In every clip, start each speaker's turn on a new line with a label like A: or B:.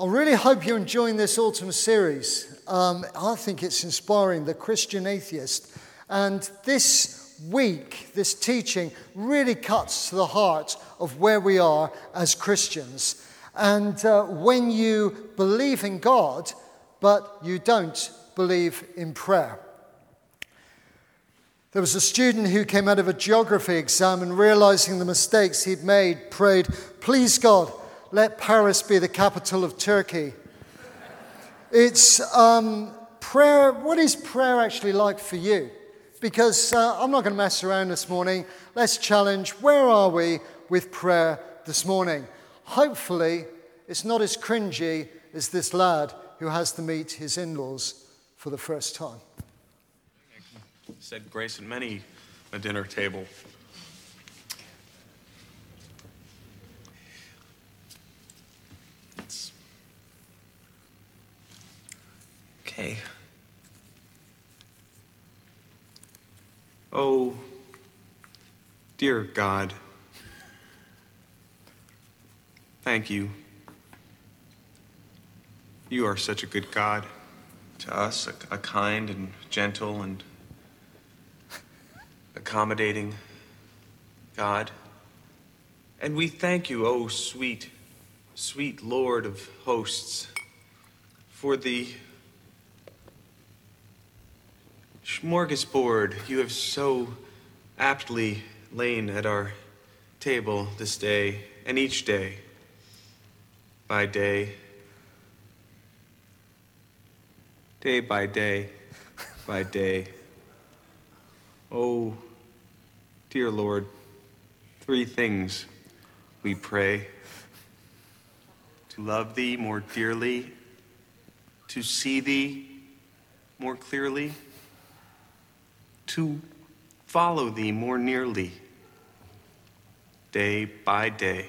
A: I really hope you're enjoying this autumn series. Um, I think it's inspiring, The Christian Atheist. And this week, this teaching really cuts to the heart of where we are as Christians. And uh, when you believe in God, but you don't believe in prayer. There was a student who came out of a geography exam and realizing the mistakes he'd made, prayed, Please, God, let Paris be the capital of Turkey. It's um, prayer. What is prayer actually like for you? Because uh, I'm not going to mess around this morning. Let's challenge where are we with prayer this morning? Hopefully, it's not as cringy as this lad who has to meet his in laws for the first time.
B: Said grace at many a dinner table. Okay. Oh, dear God, thank you. You are such a good God to us, a, a kind and gentle and accommodating God. And we thank you, oh sweet, sweet Lord of hosts, for the smorgasbord you have so aptly lain at our table this day and each day by day, day by day by day. Oh, dear Lord, three things we pray. To love Thee more dearly, to see Thee more clearly to follow thee more nearly, day by day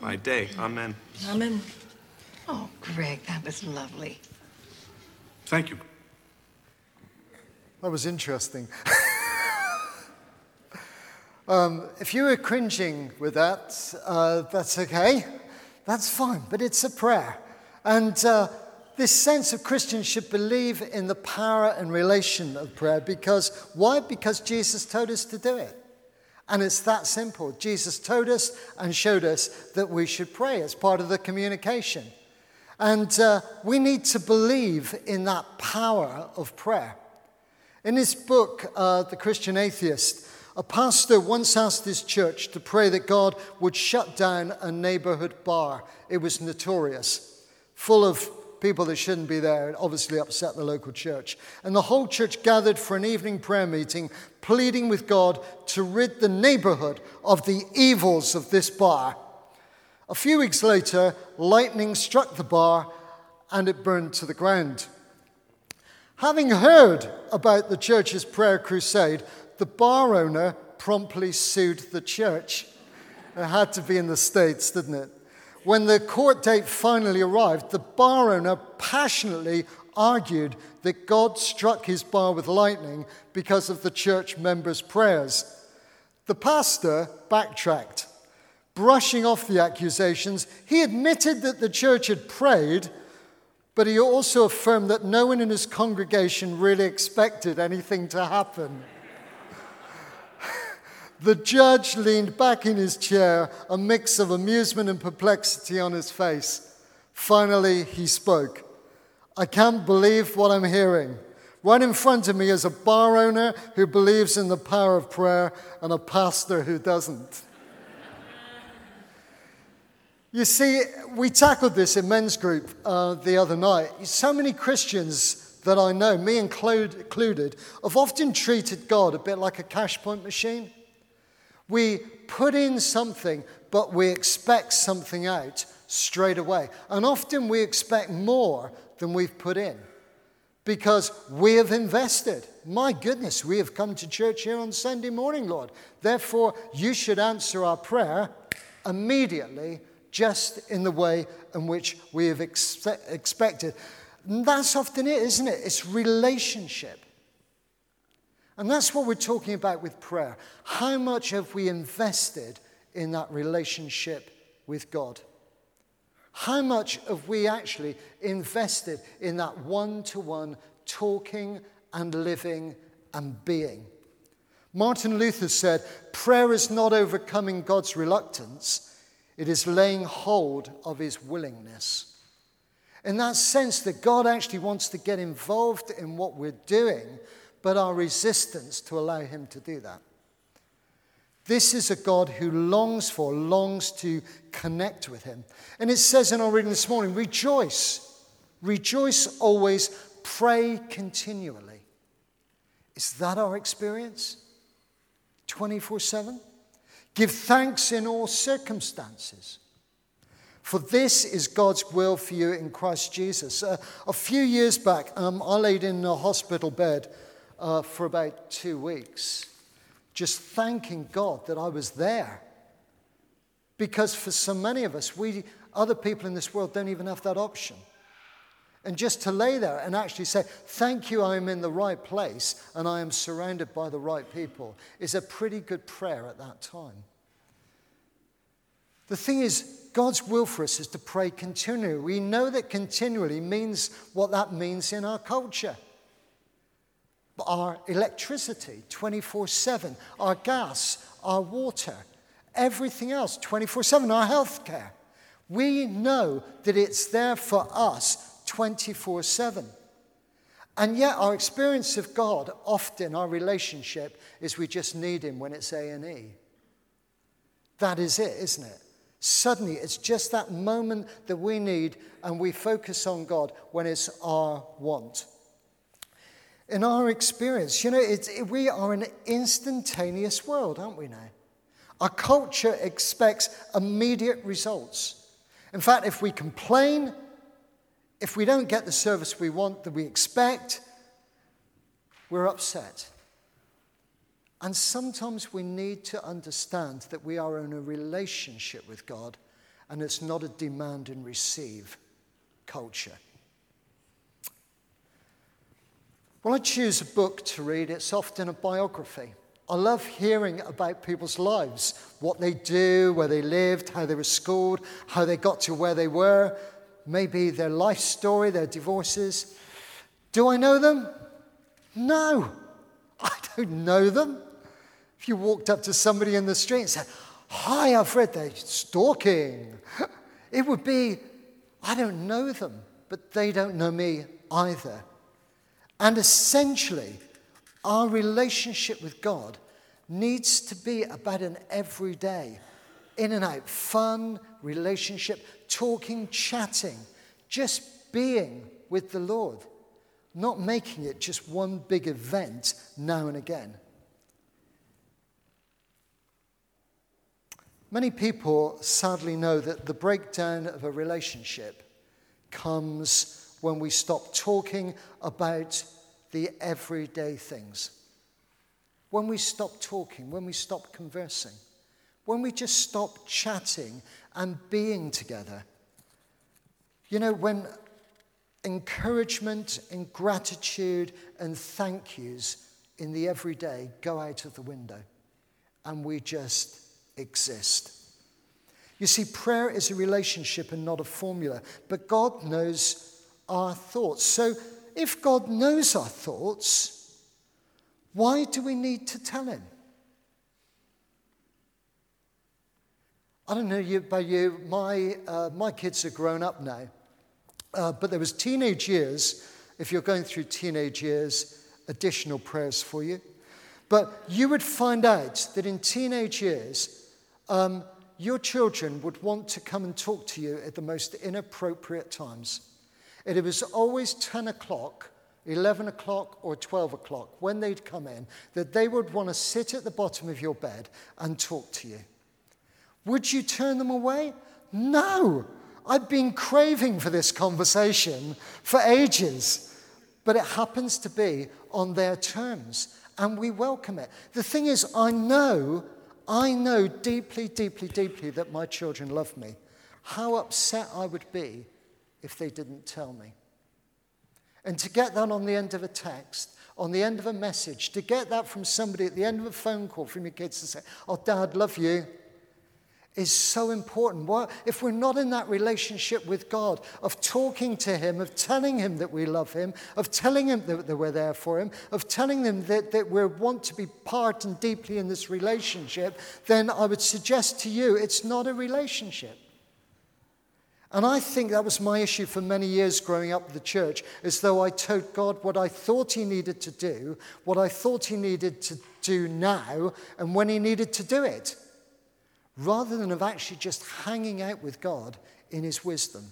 B: by day. Amen.
C: Amen. Oh, Greg, that was lovely.
B: Thank you.
A: That was interesting. um, if you were cringing with that, uh, that's okay. That's fine, but it's a prayer. And uh, this sense of Christians should believe in the power and relation of prayer because why? Because Jesus told us to do it. And it's that simple. Jesus told us and showed us that we should pray as part of the communication. And uh, we need to believe in that power of prayer. In his book, uh, The Christian Atheist, a pastor once asked his church to pray that God would shut down a neighborhood bar. It was notorious, full of people that shouldn't be there. It obviously upset the local church. And the whole church gathered for an evening prayer meeting, pleading with God to rid the neighborhood of the evils of this bar. A few weeks later, lightning struck the bar and it burned to the ground. Having heard about the church's prayer crusade, the bar owner promptly sued the church. It had to be in the States, didn't it? When the court date finally arrived, the bar owner passionately argued that God struck his bar with lightning because of the church members' prayers. The pastor backtracked. Brushing off the accusations, he admitted that the church had prayed, but he also affirmed that no one in his congregation really expected anything to happen. The judge leaned back in his chair, a mix of amusement and perplexity on his face. Finally, he spoke. I can't believe what I'm hearing. Right in front of me is a bar owner who believes in the power of prayer and a pastor who doesn't. You see, we tackled this in men's group uh, the other night. So many Christians that I know, me included, have often treated God a bit like a cash point machine. We put in something, but we expect something out straight away. And often we expect more than we've put in because we have invested. My goodness, we have come to church here on Sunday morning, Lord. Therefore, you should answer our prayer immediately, just in the way in which we have ex- expected. And that's often it, isn't it? It's relationship. And that's what we're talking about with prayer. How much have we invested in that relationship with God? How much have we actually invested in that one to one talking and living and being? Martin Luther said, Prayer is not overcoming God's reluctance, it is laying hold of his willingness. In that sense, that God actually wants to get involved in what we're doing, but our resistance to allow him to do that. This is a God who longs for, longs to connect with him. And it says in our reading this morning rejoice, rejoice always, pray continually. Is that our experience? 24 7? Give thanks in all circumstances. For this is God's will for you in Christ Jesus. Uh, a few years back, um, I laid in a hospital bed uh, for about two weeks, just thanking God that I was there. Because for so many of us, we, other people in this world, don't even have that option. And just to lay there and actually say, Thank you, I am in the right place and I am surrounded by the right people, is a pretty good prayer at that time. The thing is, God's will for us is to pray continually. We know that continually means what that means in our culture. Our electricity, 24 7, our gas, our water, everything else, 24 7, our health care. We know that it's there for us 24 7. And yet, our experience of God, often our relationship, is we just need Him when it's A and E. That is it, isn't it? Suddenly, it's just that moment that we need, and we focus on God when it's our want. In our experience, you know, we are an instantaneous world, aren't we now? Our culture expects immediate results. In fact, if we complain, if we don't get the service we want that we expect, we're upset. And sometimes we need to understand that we are in a relationship with God and it's not a demand and receive culture. When I choose a book to read, it's often a biography. I love hearing about people's lives, what they do, where they lived, how they were schooled, how they got to where they were, maybe their life story, their divorces. Do I know them? No, I don't know them. If you walked up to somebody in the street and said, Hi, I've read they're stalking, it would be, I don't know them, but they don't know me either. And essentially, our relationship with God needs to be about an everyday, in and out, fun relationship, talking, chatting, just being with the Lord, not making it just one big event now and again. Many people sadly know that the breakdown of a relationship comes when we stop talking about the everyday things. When we stop talking, when we stop conversing, when we just stop chatting and being together. You know, when encouragement and gratitude and thank yous in the everyday go out of the window and we just exist. You see, prayer is a relationship and not a formula, but God knows our thoughts. So if God knows our thoughts, why do we need to tell Him? I don't know about you, my, uh, my kids are grown up now, uh, but there was teenage years, if you're going through teenage years, additional prayers for you. But you would find out that in teenage years, um, your children would want to come and talk to you at the most inappropriate times. It was always 10 o'clock, 11 o'clock, or 12 o'clock when they'd come in that they would want to sit at the bottom of your bed and talk to you. Would you turn them away? No. I've been craving for this conversation for ages, but it happens to be on their terms, and we welcome it. The thing is, I know I know deeply, deeply, deeply that my children love me. How upset I would be if they didn't tell me. And to get that on the end of a text, on the end of a message, to get that from somebody at the end of a phone call from your kids to say, Oh, Dad, love you. is so important. What, if we're not in that relationship with God, of talking to Him, of telling Him that we love Him, of telling Him that, that we're there for Him, of telling Him that, that we want to be part and deeply in this relationship, then I would suggest to you it's not a relationship. And I think that was my issue for many years growing up the church, as though I told God what I thought He needed to do, what I thought He needed to do now, and when He needed to do it rather than of actually just hanging out with God in His wisdom.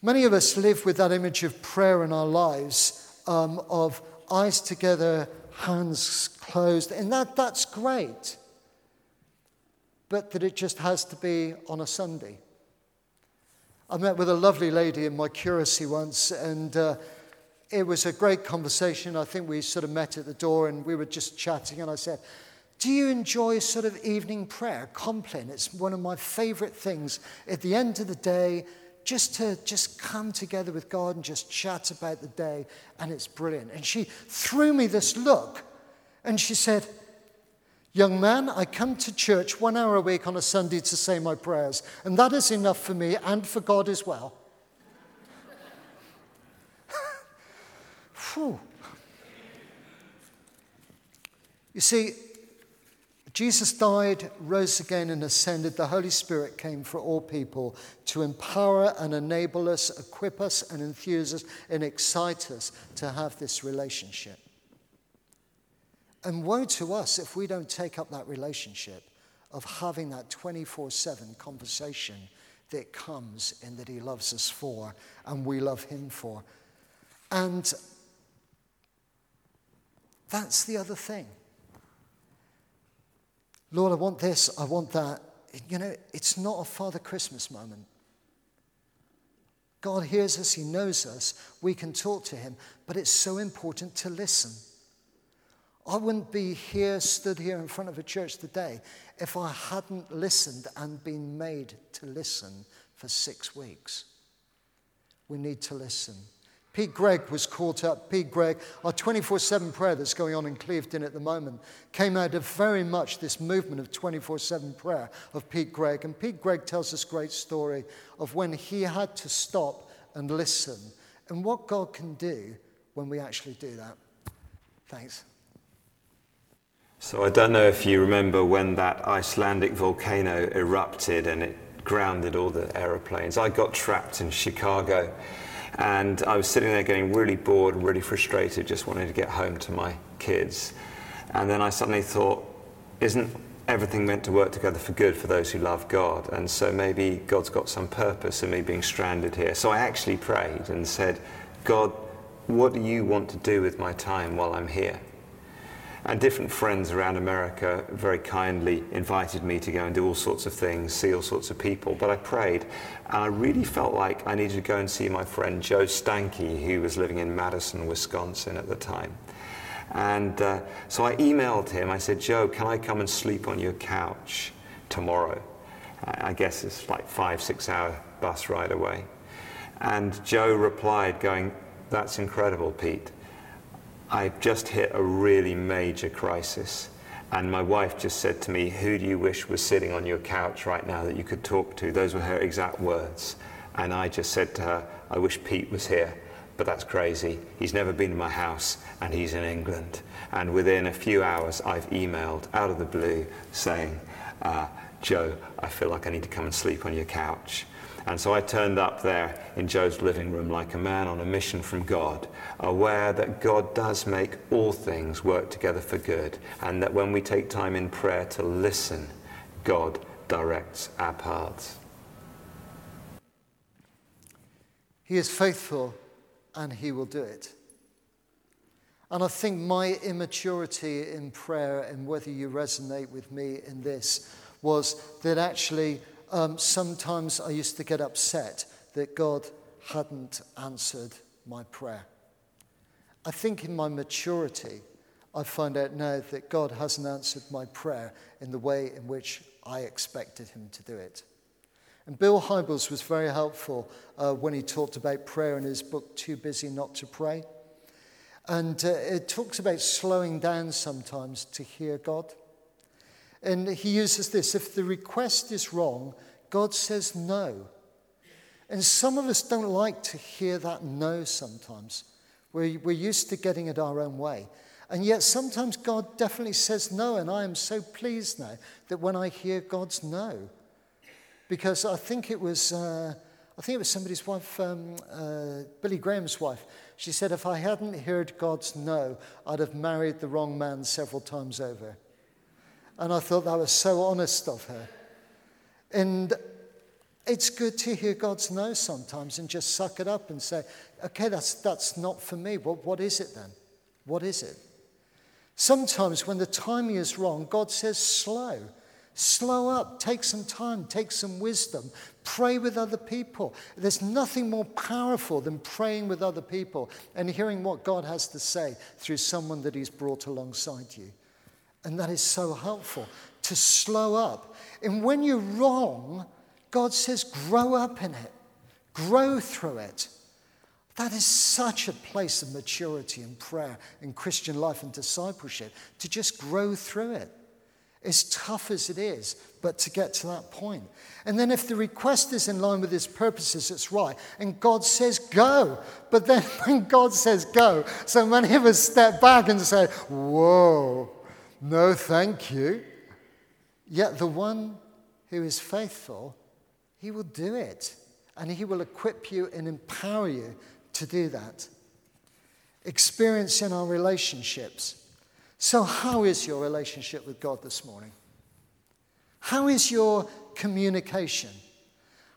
A: Many of us live with that image of prayer in our lives, um, of eyes together, hands closed, and that, that's great. But that it just has to be on a Sunday. I met with a lovely lady in my curacy once, and uh, it was a great conversation. I think we sort of met at the door and we were just chatting, and I said, do you enjoy sort of evening prayer, compline? It's one of my favorite things at the end of the day, just to just come together with God and just chat about the day, and it's brilliant. And she threw me this look, and she said, Young man, I come to church one hour a week on a Sunday to say my prayers, and that is enough for me and for God as well. you see, Jesus died, rose again, and ascended. The Holy Spirit came for all people to empower and enable us, equip us, and enthuse us, and excite us to have this relationship. And woe to us if we don't take up that relationship of having that 24 7 conversation that comes in that He loves us for and we love Him for. And that's the other thing. Lord, I want this, I want that. You know, it's not a Father Christmas moment. God hears us, He knows us, we can talk to Him, but it's so important to listen. I wouldn't be here, stood here in front of a church today, if I hadn't listened and been made to listen for six weeks. We need to listen. Pete Greig was caught up. Pete Greig, our 24 7 prayer that's going on in Clevedon at the moment, came out of very much this movement of 24 7 prayer of Pete Greig. And Pete Greig tells this great story of when he had to stop and listen and what God can do when we actually do that. Thanks.
D: So, I don't know if you remember when that Icelandic volcano erupted and it grounded all the aeroplanes. I got trapped in Chicago and I was sitting there getting really bored really frustrated, just wanting to get home to my kids. And then I suddenly thought, isn't everything meant to work together for good for those who love God? And so maybe God's got some purpose in me being stranded here. So I actually prayed and said, God, what do you want to do with my time while I'm here? And different friends around America very kindly invited me to go and do all sorts of things, see all sorts of people. But I prayed, and I really felt like I needed to go and see my friend Joe Stanky, who was living in Madison, Wisconsin at the time. And uh, so I emailed him. I said, Joe, can I come and sleep on your couch tomorrow? I guess it's like five, six hour bus ride away. And Joe replied, going, That's incredible, Pete. I've just hit a really major crisis. And my wife just said to me, Who do you wish was sitting on your couch right now that you could talk to? Those were her exact words. And I just said to her, I wish Pete was here, but that's crazy. He's never been in my house and he's in England. And within a few hours, I've emailed out of the blue saying, uh, Joe, I feel like I need to come and sleep on your couch. And so I turned up there in Joe's living room like a man on a mission from God, aware that God does make all things work together for good, and that when we take time in prayer to listen, God directs our paths.
A: He is faithful and he will do it. And I think my immaturity in prayer, and whether you resonate with me in this, was that actually um, sometimes I used to get upset that God hadn't answered my prayer. I think in my maturity, I find out now that God hasn't answered my prayer in the way in which I expected Him to do it. And Bill Hybels was very helpful uh, when he talked about prayer in his book, Too Busy Not to Pray. And uh, it talks about slowing down sometimes to hear God. And he uses this if the request is wrong, God says no. And some of us don't like to hear that no sometimes. We're, we're used to getting it our own way. And yet sometimes God definitely says no, and I am so pleased now that when I hear God's no, because I think it was, uh, I think it was somebody's wife, um, uh, Billy Graham's wife. She said, if I hadn't heard God's no, I'd have married the wrong man several times over. And I thought that was so honest of her. And it's good to hear God's no sometimes and just suck it up and say, okay, that's, that's not for me. Well, what is it then? What is it? Sometimes when the timing is wrong, God says, slow. Slow up, take some time, take some wisdom, pray with other people. There's nothing more powerful than praying with other people and hearing what God has to say through someone that He's brought alongside you. And that is so helpful to slow up. And when you're wrong, God says, grow up in it, grow through it. That is such a place of maturity and prayer in Christian life and discipleship to just grow through it. As tough as it is, but to get to that point. And then, if the request is in line with his purposes, it's right. And God says, go. But then, when God says go, so many of us step back and say, whoa, no, thank you. Yet the one who is faithful he will do it. And He will equip you and empower you to do that. Experience in our relationships. So, how is your relationship with God this morning? How is your communication?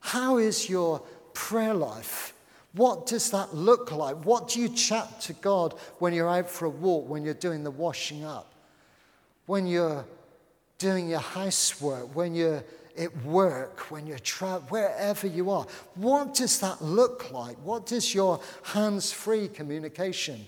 A: How is your prayer life? What does that look like? What do you chat to God when you're out for a walk, when you're doing the washing up, when you're doing your housework, when you're at work, when you're traveling, wherever you are. What does that look like? What does your hands free communication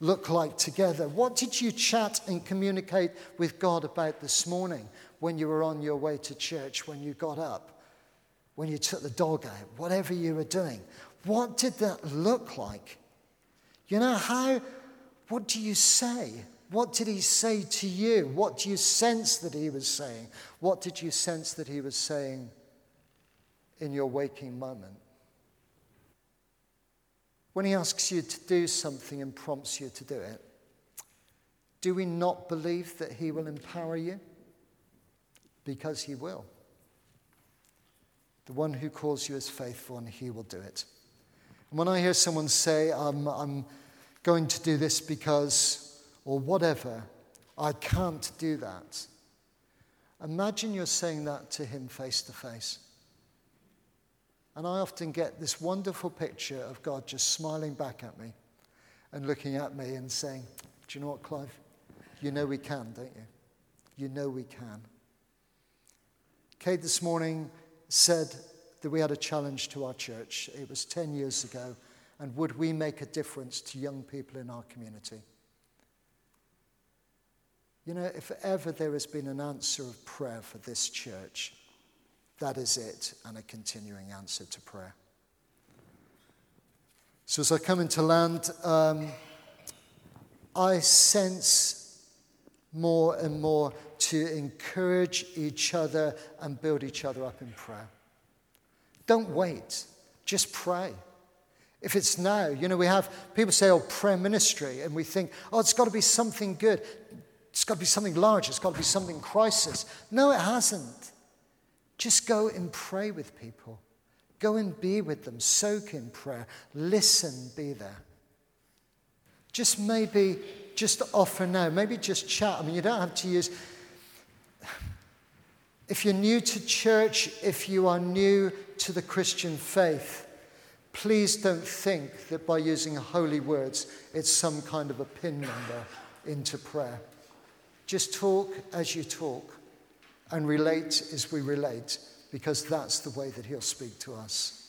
A: look like together? What did you chat and communicate with God about this morning when you were on your way to church, when you got up, when you took the dog out, whatever you were doing? What did that look like? You know, how, what do you say? What did he say to you? What do you sense that he was saying? What did you sense that he was saying in your waking moment? When he asks you to do something and prompts you to do it, do we not believe that he will empower you? Because he will. The one who calls you is faithful and he will do it. And when I hear someone say, I'm, I'm going to do this because or whatever, I can't do that. Imagine you're saying that to him face to face. And I often get this wonderful picture of God just smiling back at me and looking at me and saying, Do you know what, Clive? You know we can, don't you? You know we can. Kate this morning said that we had a challenge to our church. It was 10 years ago. And would we make a difference to young people in our community? You know, if ever there has been an answer of prayer for this church, that is it, and a continuing answer to prayer. So as I come into land, um, I sense more and more to encourage each other and build each other up in prayer. Don't wait, just pray. If it's now, you know, we have people say, oh, prayer ministry, and we think, oh, it's got to be something good. It's got to be something large. It's got to be something crisis. No, it hasn't. Just go and pray with people. Go and be with them. Soak in prayer. Listen, be there. Just maybe, just offer now. Maybe just chat. I mean, you don't have to use. If you're new to church, if you are new to the Christian faith, please don't think that by using holy words, it's some kind of a pin number into prayer. Just talk as you talk and relate as we relate, because that's the way that He'll speak to us.